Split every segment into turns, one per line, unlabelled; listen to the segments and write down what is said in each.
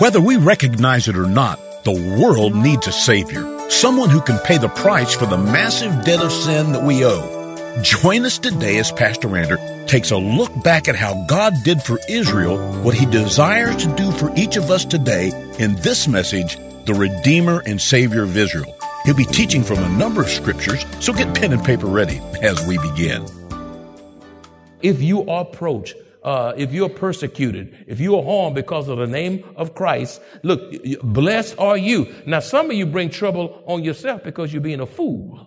Whether we recognize it or not, the world needs a Savior. Someone who can pay the price for the massive debt of sin that we owe. Join us today as Pastor Rander takes a look back at how God did for Israel what he desires to do for each of us today in this message, The Redeemer and Savior of Israel. He'll be teaching from a number of scriptures, so get pen and paper ready as we begin.
If you are approached uh, if you're persecuted, if you are harmed because of the name of Christ, look, blessed are you. Now, some of you bring trouble on yourself because you're being a fool.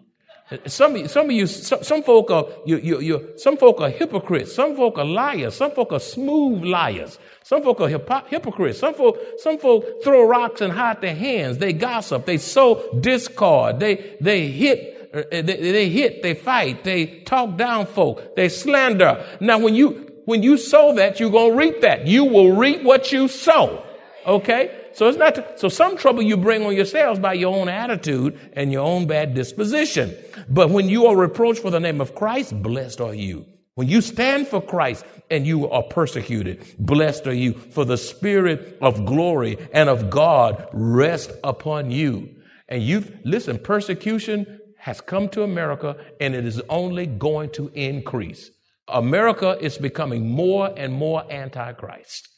Some some of you, some, some folk are, you, you, you, some folk are hypocrites. Some folk are liars. Some folk are smooth liars. Some folk are hypo- hypocrites. Some folk, some folk throw rocks and hide their hands. They gossip. They sow discord. They, they hit, uh, they, they hit, they fight, they talk down folk, they slander. Now, when you, when you sow that, you're going to reap that. You will reap what you sow. Okay? So it's not, so some trouble you bring on yourselves by your own attitude and your own bad disposition. But when you are reproached for the name of Christ, blessed are you. When you stand for Christ and you are persecuted, blessed are you, for the spirit of glory and of God rest upon you. And you listen, persecution has come to America and it is only going to increase. America is becoming more and more antichrist.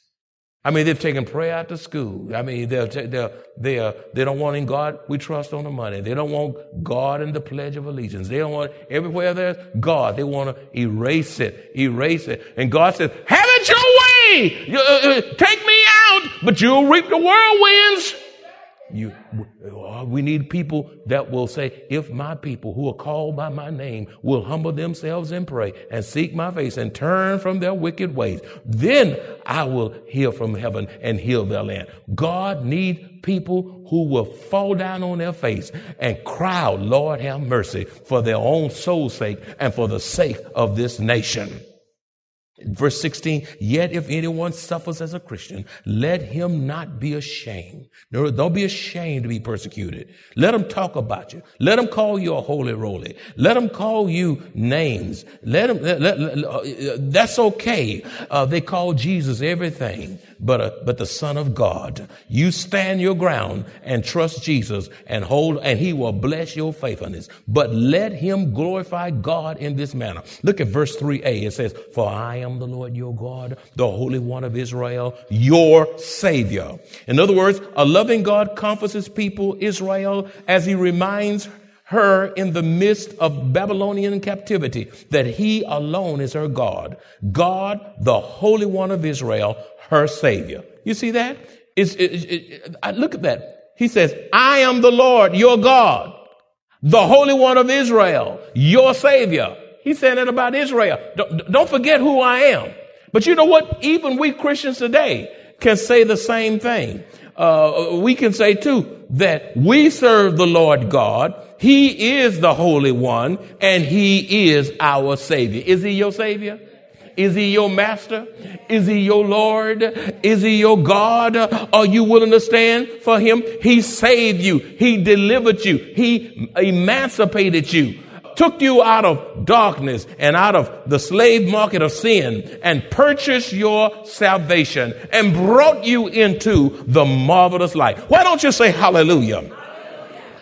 I mean, they've taken prayer out to school. I mean, they're, they're, they're, they don't want in God we trust on the money. They don't want God in the Pledge of Allegiance. They don't want everywhere there's God. They want to erase it, erase it. And God says, have it your way. You, uh, uh, take me out, but you'll reap the whirlwinds. You, uh, we need people that will say, if my people who are called by my name will humble themselves and pray and seek my face and turn from their wicked ways, then I will hear from heaven and heal their land. God needs people who will fall down on their face and cry Lord, have mercy for their own soul's sake and for the sake of this nation. Verse 16, yet if anyone suffers as a Christian, let him not be ashamed. No, don't be ashamed to be persecuted. Let them talk about you. Let them call you a holy roly. Let them call you names. Let them, let, let, uh, that's okay. Uh, they call Jesus everything but, a, but the Son of God. You stand your ground and trust Jesus and hold, and he will bless your faithfulness. But let him glorify God in this manner. Look at verse 3a. It says, For I am the Lord your God, the Holy One of Israel, your Savior. In other words, a loving God comforts his people, Israel, as he reminds her in the midst of Babylonian captivity, that he alone is her God. God, the Holy One of Israel, her Savior. You see that? It's, it, it, I look at that. He says, I am the Lord, your God, the Holy One of Israel, your Savior. He's saying that about Israel. Don't, don't forget who I am. But you know what? Even we Christians today can say the same thing. Uh, we can say too that we serve the Lord God. He is the Holy One and He is our Savior. Is He your Savior? Is he your master? Is he your Lord? Is he your God? Are you willing to stand for him? He saved you. He delivered you. He emancipated you took you out of darkness and out of the slave market of sin and purchased your salvation and brought you into the marvelous light. Why don't you say hallelujah?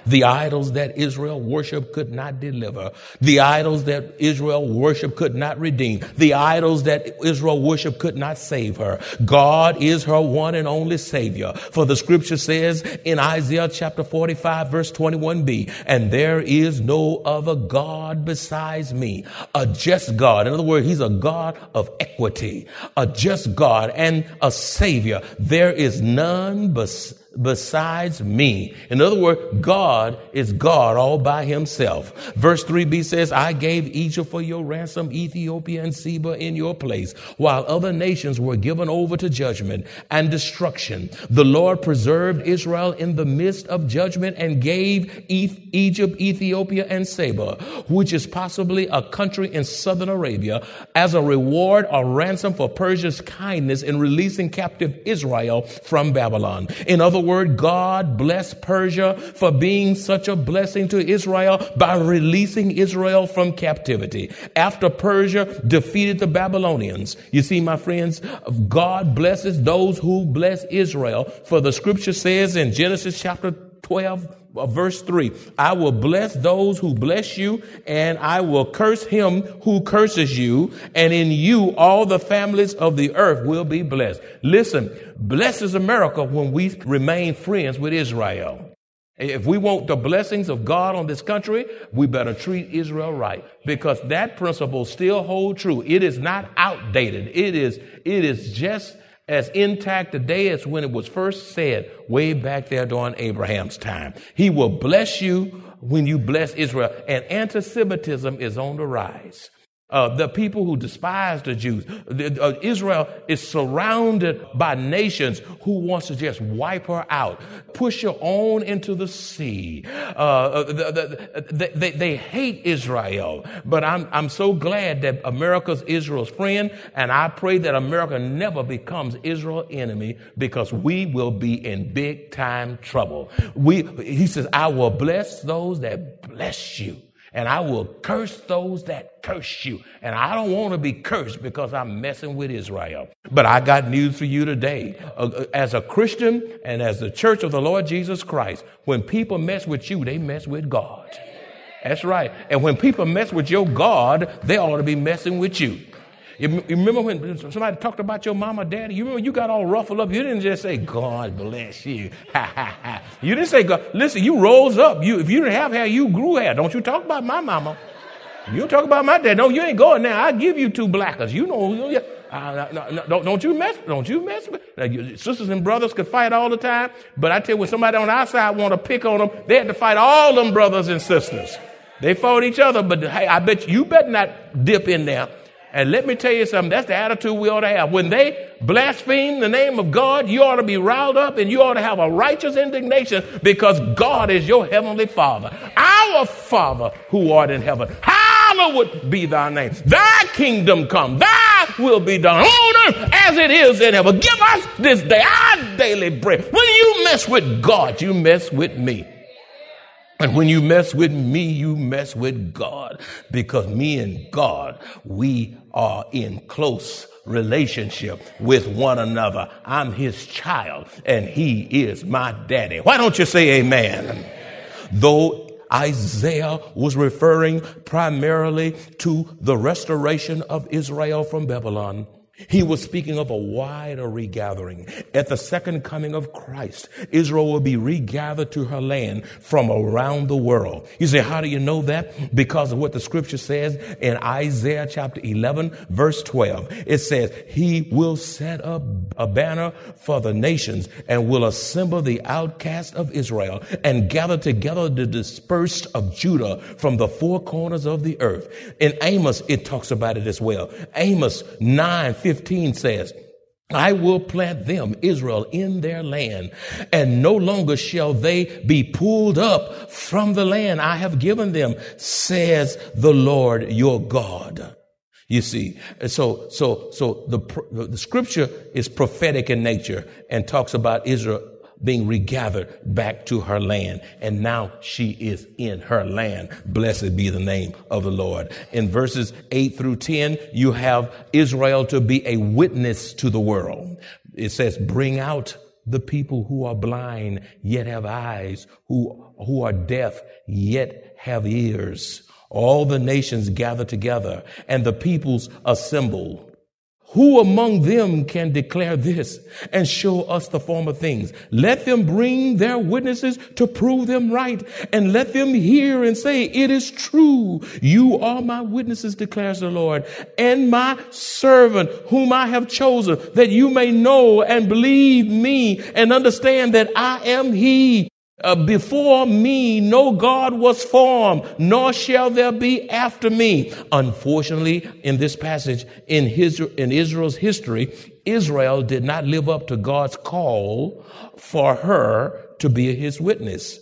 The idols that Israel worshiped could not deliver. The idols that Israel worshiped could not redeem. The idols that Israel worshiped could not save her. God is her one and only savior. For the scripture says in Isaiah chapter 45 verse 21b, and there is no other God besides me. A just God. In other words, he's a God of equity, a just God and a savior. There is none besides besides me. In other words, God is God all by himself. Verse 3b says, I gave Egypt for your ransom, Ethiopia and Seba in your place, while other nations were given over to judgment and destruction. The Lord preserved Israel in the midst of judgment and gave Egypt, Ethiopia, and Seba, which is possibly a country in southern Arabia, as a reward or ransom for Persia's kindness in releasing captive Israel from Babylon. In other word, God blessed Persia for being such a blessing to Israel by releasing Israel from captivity. After Persia defeated the Babylonians, you see, my friends, God blesses those who bless Israel. For the scripture says in Genesis chapter 12, uh, verse 3 I will bless those who bless you, and I will curse him who curses you, and in you all the families of the earth will be blessed. Listen, blesses America when we remain friends with Israel. If we want the blessings of God on this country, we better treat Israel right because that principle still hold true. It is not outdated. It is, it is just as intact today as when it was first said way back there during Abraham's time. He will bless you when you bless Israel. And anti-Semitism is on the rise. Uh, the people who despise the Jews. The, uh, Israel is surrounded by nations who wants to just wipe her out, push her on into the sea. Uh, uh the, the, they, they, hate Israel, but I'm, I'm so glad that America's Israel's friend, and I pray that America never becomes Israel's enemy because we will be in big time trouble. We, he says, I will bless those that bless you and I will curse those that curse you. And I don't want to be cursed because I'm messing with Israel. But I got news for you today. Uh, uh, as a Christian and as the church of the Lord Jesus Christ, when people mess with you, they mess with God. That's right. And when people mess with your God, they ought to be messing with you. You, remember when somebody talked about your mama, daddy? You remember you got all ruffled up. You didn't just say, God bless you. you didn't say, God. Listen, you rose up. You, if you didn't have hair, you grew hair. Don't you talk about my mama. You talk about my dad. No, you ain't going now. I give you two blackers. You know, uh, no, no, don't, don't you mess, don't you mess with, you, sisters and brothers could fight all the time, but I tell you, when somebody on our side want to pick on them, they had to fight all them brothers and sisters. They fought each other, but hey, I bet you, you better not dip in there and let me tell you something, that's the attitude we ought to have. When they blaspheme the name of God, you ought to be riled up and you ought to have a righteous indignation because God is your heavenly Father. Our Father who art in heaven, hallowed be thy name. Thy kingdom come, thy will be done on earth as it is in heaven. Give us this day our daily bread. When you mess with God, you mess with me. And when you mess with me, you mess with God because me and God, we are in close relationship with one another. I'm his child and he is my daddy. Why don't you say amen? Though Isaiah was referring primarily to the restoration of Israel from Babylon. He was speaking of a wider regathering. At the second coming of Christ, Israel will be regathered to her land from around the world. You say, how do you know that? Because of what the scripture says in Isaiah chapter 11, verse 12. It says, He will set up a banner for the nations and will assemble the outcast of Israel and gather together the dispersed of Judah from the four corners of the earth. In Amos, it talks about it as well. Amos 9, 15 says, I will plant them, Israel, in their land, and no longer shall they be pulled up from the land I have given them, says the Lord your God. You see, so, so, so the, the scripture is prophetic in nature and talks about Israel being regathered back to her land. And now she is in her land. Blessed be the name of the Lord. In verses 8 through 10, you have Israel to be a witness to the world. It says, bring out the people who are blind, yet have eyes, who, who are deaf, yet have ears. All the nations gather together and the peoples assemble Who among them can declare this and show us the former things? Let them bring their witnesses to prove them right and let them hear and say, it is true. You are my witnesses, declares the Lord, and my servant whom I have chosen that you may know and believe me and understand that I am he. Uh, before me, no God was formed, nor shall there be after me. Unfortunately, in this passage, in, his, in Israel's history, Israel did not live up to God's call for her to be his witness.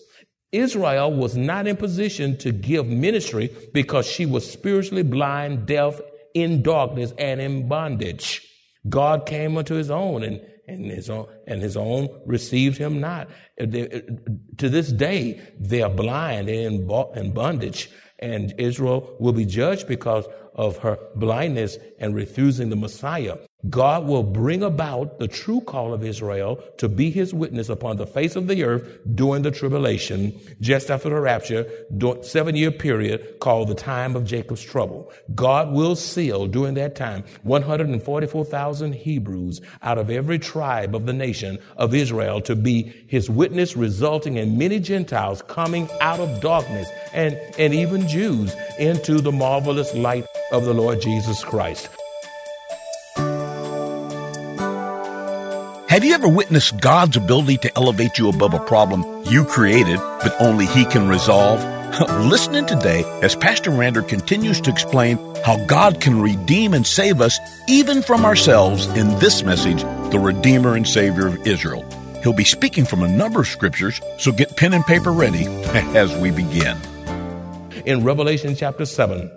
Israel was not in position to give ministry because she was spiritually blind, deaf, in darkness, and in bondage. God came unto his own and and his own and his own received him not. Uh, uh, to this day, they are blind and in bondage, and Israel will be judged because of her blindness and refusing the Messiah. God will bring about the true call of Israel to be his witness upon the face of the earth during the tribulation, just after the rapture, seven year period called the time of Jacob's trouble. God will seal during that time 144,000 Hebrews out of every tribe of the nation of Israel to be his witness, resulting in many Gentiles coming out of darkness and, and even Jews into the marvelous light of the Lord Jesus Christ.
Have you ever witnessed God's ability to elevate you above a problem you created, but only He can resolve? Listen in today as Pastor Rander continues to explain how God can redeem and save us even from ourselves in this message, The Redeemer and Savior of Israel. He'll be speaking from a number of scriptures, so get pen and paper ready as we begin.
In Revelation chapter 7,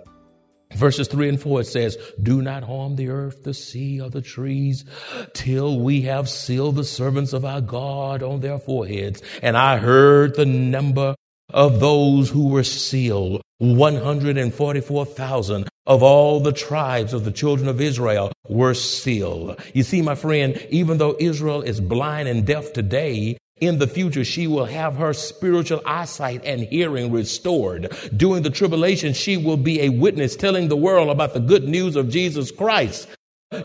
Verses 3 and 4, it says, Do not harm the earth, the sea, or the trees, till we have sealed the servants of our God on their foreheads. And I heard the number of those who were sealed 144,000 of all the tribes of the children of Israel were sealed. You see, my friend, even though Israel is blind and deaf today, in the future, she will have her spiritual eyesight and hearing restored. During the tribulation, she will be a witness telling the world about the good news of Jesus Christ.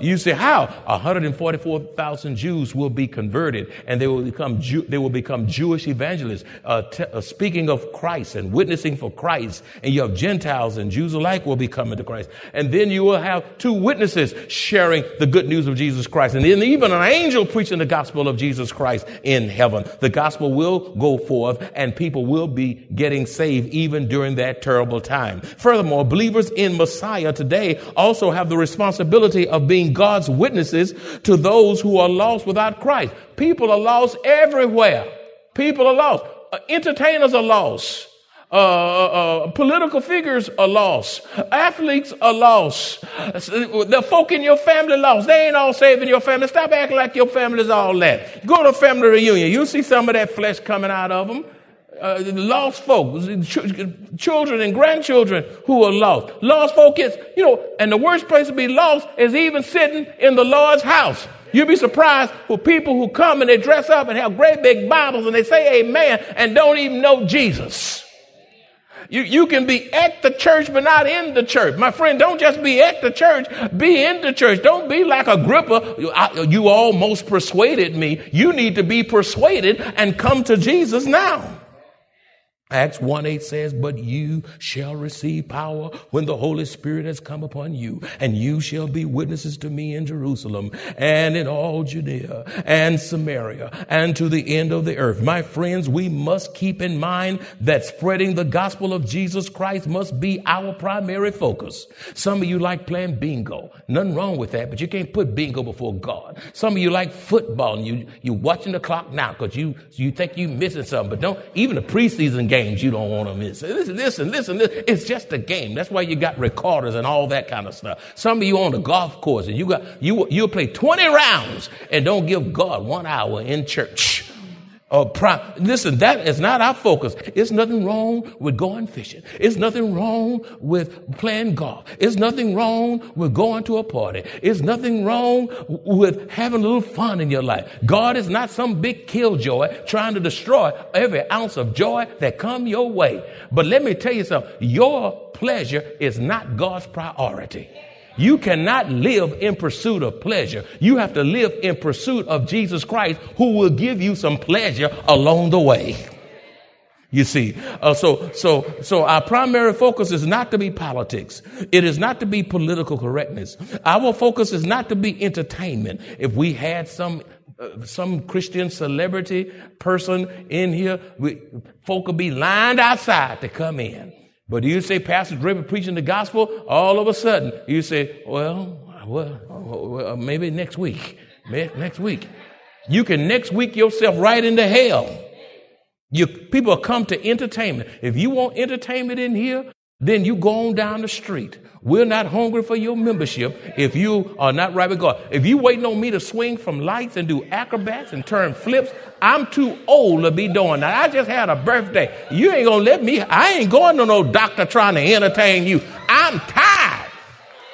You say how? 144,000 Jews will be converted and they will become Jew- they will become Jewish evangelists, uh, t- uh, speaking of Christ and witnessing for Christ. And you have Gentiles and Jews alike will be coming to Christ. And then you will have two witnesses sharing the good news of Jesus Christ. And then even an angel preaching the gospel of Jesus Christ in heaven. The gospel will go forth and people will be getting saved even during that terrible time. Furthermore, believers in Messiah today also have the responsibility of being being God's witnesses to those who are lost without Christ. People are lost everywhere. People are lost. Uh, entertainers are lost. Uh, uh, uh political figures are lost. Athletes are lost. The folk in your family lost. They ain't all saving your family. Stop acting like your family's all that. Go to a family reunion. You see some of that flesh coming out of them uh, lost folks, children and grandchildren who are lost. Lost folk is, you know, and the worst place to be lost is even sitting in the Lord's house. You'd be surprised with people who come and they dress up and have great big Bibles and they say amen and don't even know Jesus. You, you can be at the church, but not in the church. My friend, don't just be at the church, be in the church. Don't be like Agrippa. You, you almost persuaded me. You need to be persuaded and come to Jesus now. Acts 1 8 says, But you shall receive power when the Holy Spirit has come upon you, and you shall be witnesses to me in Jerusalem and in all Judea and Samaria and to the end of the earth. My friends, we must keep in mind that spreading the gospel of Jesus Christ must be our primary focus. Some of you like playing bingo. Nothing wrong with that, but you can't put bingo before God. Some of you like football and you, you're watching the clock now because you, you think you're missing something, but don't, even the preseason game games you don't want to miss. Listen, listen, listen, listen. It's just a game. That's why you got recorders and all that kind of stuff. Some of you on the golf course and you got, you, you'll play 20 rounds and don't give God one hour in church. Uh, pri- listen, that is not our focus. It's nothing wrong with going fishing. It's nothing wrong with playing golf. It's nothing wrong with going to a party. It's nothing wrong with having a little fun in your life. God is not some big killjoy trying to destroy every ounce of joy that come your way. But let me tell you something. Your pleasure is not God's priority. You cannot live in pursuit of pleasure. You have to live in pursuit of Jesus Christ who will give you some pleasure along the way. You see, uh, so so so our primary focus is not to be politics. It is not to be political correctness. Our focus is not to be entertainment. If we had some uh, some Christian celebrity person in here, we, folk would be lined outside to come in. But you say Pastor Draper preaching the gospel, all of a sudden you say, well, well, well uh, maybe next week, next week. You can next week yourself right into hell. You, people come to entertainment. If you want entertainment in here, then you go on down the street. We're not hungry for your membership if you are not right with God. If you waiting on me to swing from lights and do acrobats and turn flips, I'm too old to be doing that. I just had a birthday. You ain't gonna let me, I ain't going to no doctor trying to entertain you. I'm tired.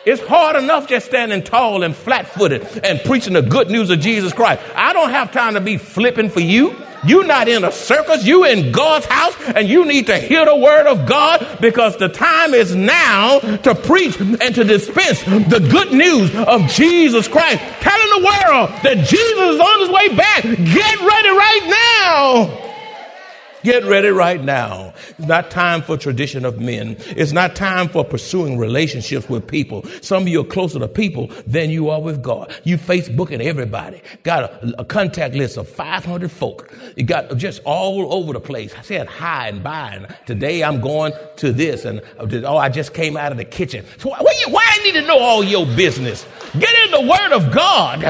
It's hard enough just standing tall and flat footed and preaching the good news of Jesus Christ. I don't have time to be flipping for you. You're not in a circus. You're in God's house and you need to hear the word of God because the time is now to preach and to dispense the good news of Jesus Christ. Telling the world that Jesus is on his way back. Get ready right now. Get ready right now. It's not time for tradition of men. It's not time for pursuing relationships with people. Some of you are closer to people than you are with God. You Facebooking everybody. Got a, a contact list of 500 folk. You got just all over the place. I said hi and bye. And today I'm going to this. And oh, I just came out of the kitchen. So why, why I need to know all your business? Get in the word of God.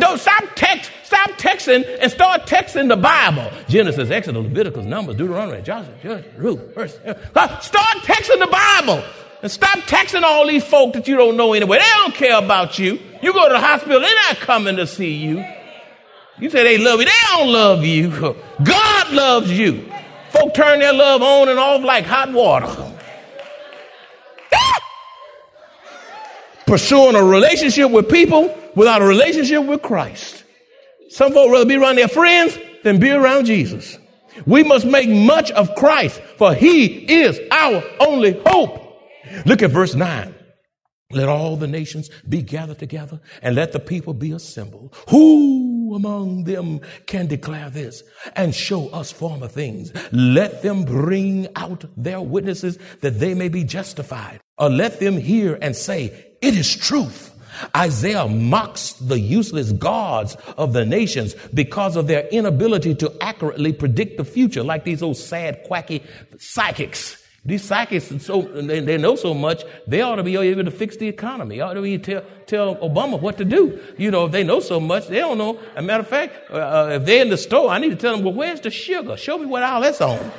Don't stop text Stop texting and start texting the Bible. Genesis, Exodus, Leviticus, Numbers, Deuteronomy, Joshua, Judge, Ruth, First. Uh, start texting the Bible. And stop texting all these folk that you don't know anyway. They don't care about you. You go to the hospital, they're not coming to see you. You say they love you. They don't love you. God loves you. Folk turn their love on and off like hot water. Pursuing a relationship with people without a relationship with Christ. Some folk rather be around their friends than be around Jesus. We must make much of Christ, for he is our only hope. Look at verse 9. Let all the nations be gathered together and let the people be assembled. Who among them can declare this and show us former things? Let them bring out their witnesses that they may be justified. Or let them hear and say, it is truth. Isaiah mocks the useless gods of the nations because of their inability to accurately predict the future, like these old sad, quacky psychics. These psychics, so they, they, know so much, they ought to be able to fix the economy. Ought to be tell, tell Obama what to do. You know, if they know so much, they don't know. As a matter of fact, uh, uh, if they're in the store, I need to tell them, well, where's the sugar? Show me what all that's on.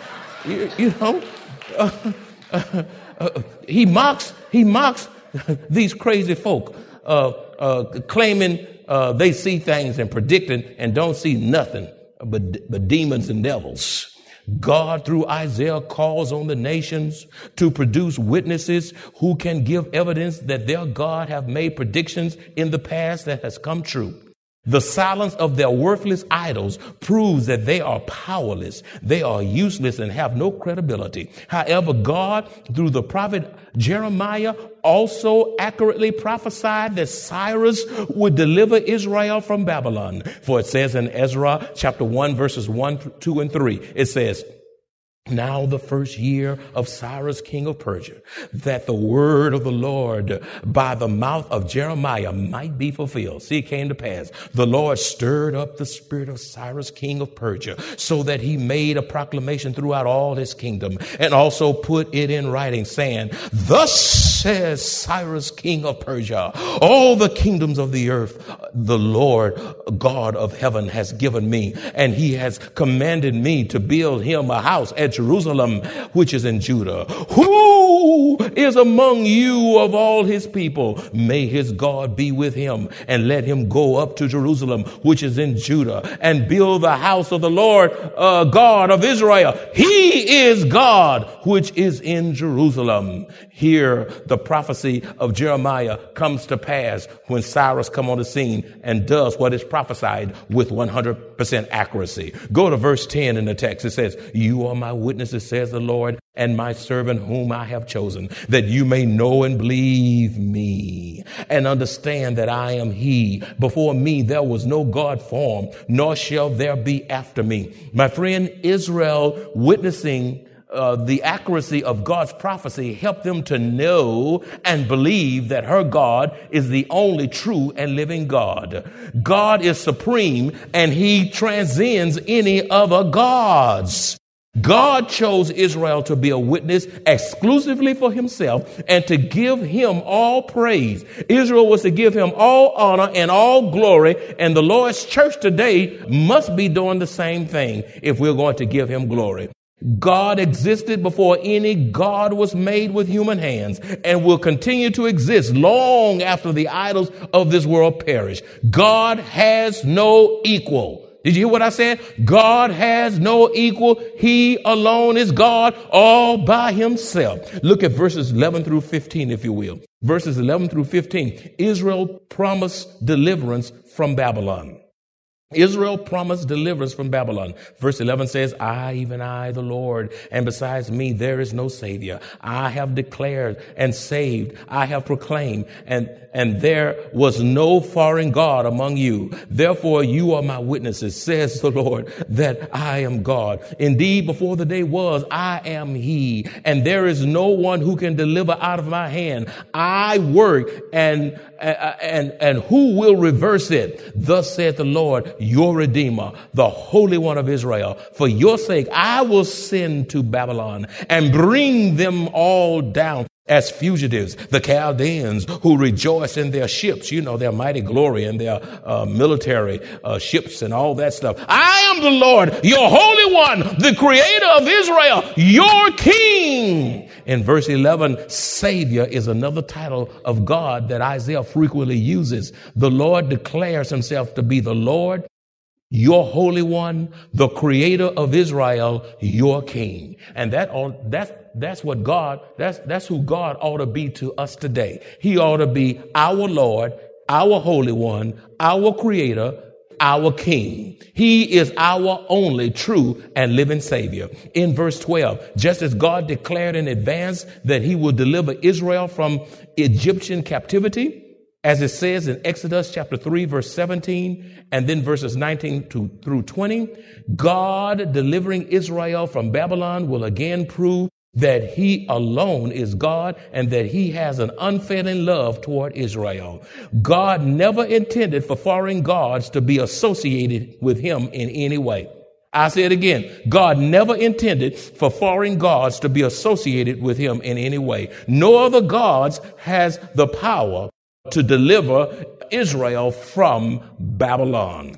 You, you know, uh, uh, he mocks, he mocks these crazy folk uh, uh, claiming uh, they see things and predicting and don't see nothing but, but demons and devils. God, through Isaiah, calls on the nations to produce witnesses who can give evidence that their God have made predictions in the past that has come true. The silence of their worthless idols proves that they are powerless, they are useless, and have no credibility. However, God, through the prophet Jeremiah, also accurately prophesied that Cyrus would deliver Israel from Babylon. For it says in Ezra chapter 1, verses 1, 2, and 3, it says, now the first year of Cyrus, king of Persia, that the word of the Lord by the mouth of Jeremiah might be fulfilled. See, it came to pass. The Lord stirred up the spirit of Cyrus, king of Persia, so that he made a proclamation throughout all his kingdom and also put it in writing saying, thus says Cyrus, king of Persia, all the kingdoms of the earth, the Lord God of heaven has given me and he has commanded me to build him a house at Jerusalem, which is in Judah. Who is among you of all his people? May his God be with him and let him go up to Jerusalem, which is in Judah and build the house of the Lord uh, God of Israel. He is God, which is in Jerusalem. Here, the prophecy of Jeremiah comes to pass when Cyrus come on the scene and does what is prophesied with 100% accuracy. Go to verse 10 in the text. It says, you are my witnesses, says the Lord, and my servant whom I have chosen, that you may know and believe me and understand that I am he. Before me there was no God formed, nor shall there be after me. My friend Israel witnessing uh, the accuracy of God's prophecy helped them to know and believe that her God is the only true and living God. God is supreme and he transcends any other gods. God chose Israel to be a witness exclusively for himself and to give him all praise. Israel was to give him all honor and all glory. And the Lord's church today must be doing the same thing if we're going to give him glory. God existed before any God was made with human hands and will continue to exist long after the idols of this world perish. God has no equal. Did you hear what I said? God has no equal. He alone is God all by himself. Look at verses 11 through 15, if you will. Verses 11 through 15. Israel promised deliverance from Babylon. Israel promised deliverance from Babylon. Verse 11 says, I, even I, the Lord, and besides me, there is no savior. I have declared and saved. I have proclaimed and, and there was no foreign God among you. Therefore, you are my witnesses, says the Lord, that I am God. Indeed, before the day was, I am he, and there is no one who can deliver out of my hand. I work and, and, and who will reverse it? Thus saith the Lord, your Redeemer, the Holy One of Israel. For your sake, I will send to Babylon and bring them all down as fugitives, the Chaldeans who rejoice in their ships, you know, their mighty glory and their uh, military uh, ships and all that stuff. I am the Lord, your Holy One, the Creator of Israel, your King. In verse 11, Savior is another title of God that Isaiah frequently uses. The Lord declares himself to be the Lord, your Holy One, the Creator of Israel, your King. And that all, that's, that's what God, that's, that's who God ought to be to us today. He ought to be our Lord, our Holy One, our Creator, our King. He is our only true and living Savior. In verse 12, just as God declared in advance that He will deliver Israel from Egyptian captivity, as it says in Exodus chapter 3, verse 17, and then verses 19 to, through 20, God delivering Israel from Babylon will again prove that he alone is God and that he has an unfailing love toward Israel. God never intended for foreign gods to be associated with him in any way. I say it again. God never intended for foreign gods to be associated with him in any way. No other gods has the power to deliver Israel from Babylon.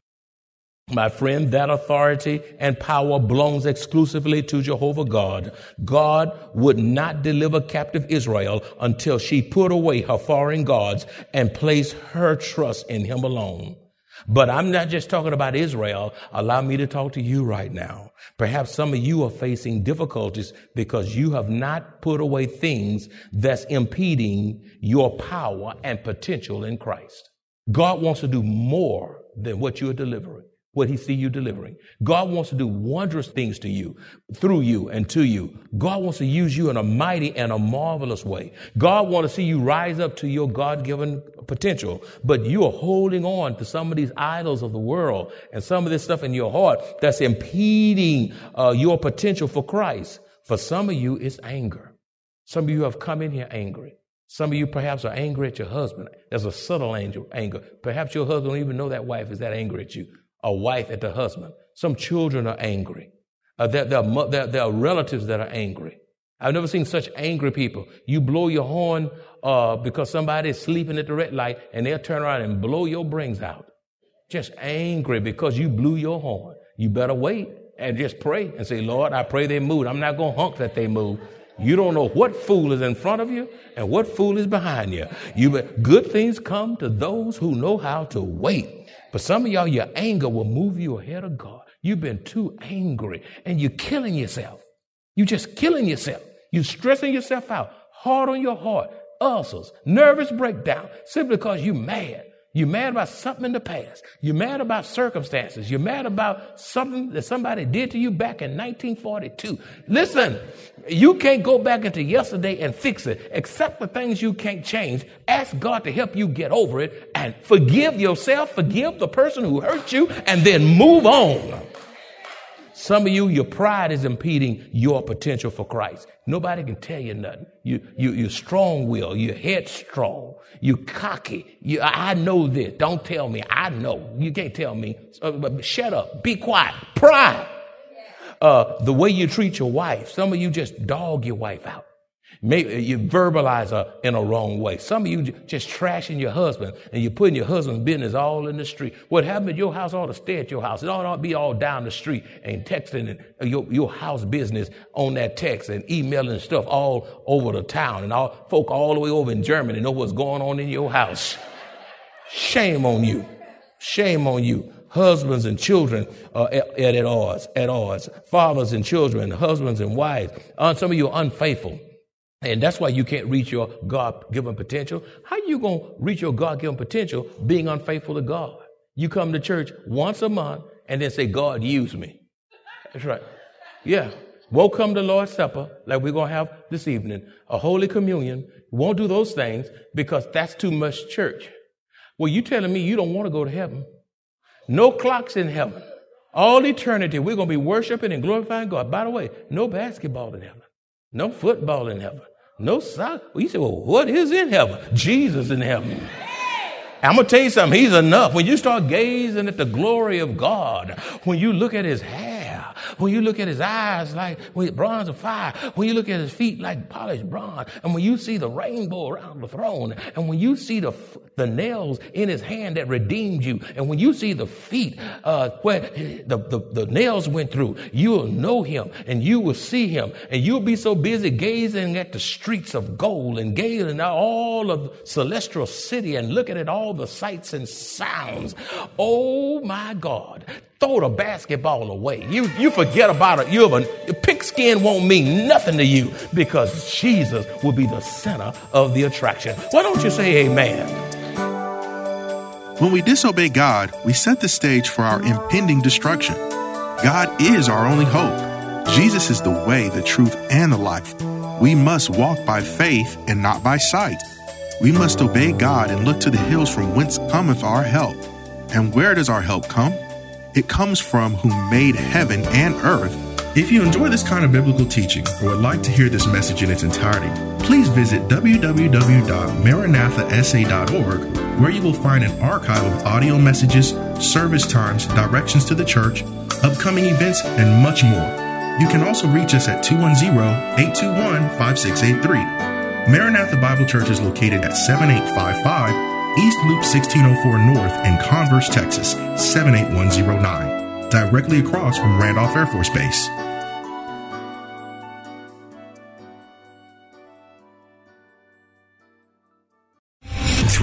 My friend, that authority and power belongs exclusively to Jehovah God. God would not deliver captive Israel until she put away her foreign gods and placed her trust in him alone. But I'm not just talking about Israel. Allow me to talk to you right now. Perhaps some of you are facing difficulties because you have not put away things that's impeding your power and potential in Christ. God wants to do more than what you're delivering what he see you delivering. God wants to do wondrous things to you, through you and to you. God wants to use you in a mighty and a marvelous way. God wants to see you rise up to your God-given potential, but you are holding on to some of these idols of the world and some of this stuff in your heart that's impeding uh, your potential for Christ. For some of you, it's anger. Some of you have come in here angry. Some of you perhaps are angry at your husband. There's a subtle anger. Perhaps your husband don't even know that wife is that angry at you a wife at the husband. Some children are angry. Uh, there, there, are, there, there, are relatives that are angry. I've never seen such angry people. You blow your horn uh, because somebody is sleeping at the red light and they'll turn around and blow your brains out. Just angry because you blew your horn. You better wait and just pray and say, Lord, I pray they move. I'm not going to honk that they move. You don't know what fool is in front of you and what fool is behind you. You good things come to those who know how to wait. But some of y'all, your anger will move you ahead of God. You've been too angry and you're killing yourself. You're just killing yourself. You're stressing yourself out, hard on your heart, ulcers, nervous breakdown, simply because you're mad. You're mad about something in the past. You're mad about circumstances. You're mad about something that somebody did to you back in 1942. Listen, you can't go back into yesterday and fix it. Except the things you can't change. Ask God to help you get over it and forgive yourself, forgive the person who hurt you, and then move on. Some of you, your pride is impeding your potential for Christ. Nobody can tell you nothing. You, you, you're strong will. You're headstrong. You're cocky. You, I know this. Don't tell me. I know. You can't tell me. So, shut up. Be quiet. Pride. Uh, the way you treat your wife. Some of you just dog your wife out. Maybe you verbalize her in a wrong way. Some of you just trashing your husband and you're putting your husband's business all in the street. What happened at your house ought to stay at your house. It ought not be all down the street and texting your, your house business on that text and emailing stuff all over the town and all folk all the way over in Germany know what's going on in your house. Shame on you. Shame on you husbands and children are at, at, odds, at odds, fathers and children, husbands and wives. Uh, some of you are unfaithful. And that's why you can't reach your God given potential. How you going to reach your God given potential being unfaithful to God? You come to church once a month and then say, God, use me. That's right. Yeah. Won't come to Lord's Supper like we're going to have this evening, a Holy Communion. Won't do those things because that's too much church. Well, you telling me you don't want to go to heaven. No clocks in heaven. All eternity, we're going to be worshiping and glorifying God. By the way, no basketball in heaven. No football in heaven. No soccer. Well, you say, well, what is in heaven? Jesus in heaven. I'm going to tell you something. He's enough. When you start gazing at the glory of God, when you look at his hair, when you look at his eyes like bronze of fire, when you look at his feet like polished bronze, and when you see the rainbow around the throne, and when you see the, the nails in his hand that redeemed you, and when you see the feet uh, where the, the, the nails went through, you will know him and you will see him, and you'll be so busy gazing at the streets of gold and gazing at all of celestial city and looking at all the sights and sounds. Oh my God throw the basketball away. You, you forget about it. You have a pigskin won't mean nothing to you because Jesus will be the center of the attraction. Why don't you say amen?
When we disobey God, we set the stage for our impending destruction. God is our only hope. Jesus is the way, the truth, and the life. We must walk by faith and not by sight. We must obey God and look to the hills from whence cometh our help. And where does our help come? It comes from who made heaven and earth.
If you enjoy this kind of biblical teaching or would like to hear this message in its entirety, please visit www.maranathasa.org, where you will find an archive of audio messages, service times, directions to the church, upcoming events, and much more. You can also reach us at 210 821 5683. Maranatha Bible Church is located at 7855 East Loop 1604 North in Converse, Texas 78109, directly across from Randolph Air Force Base.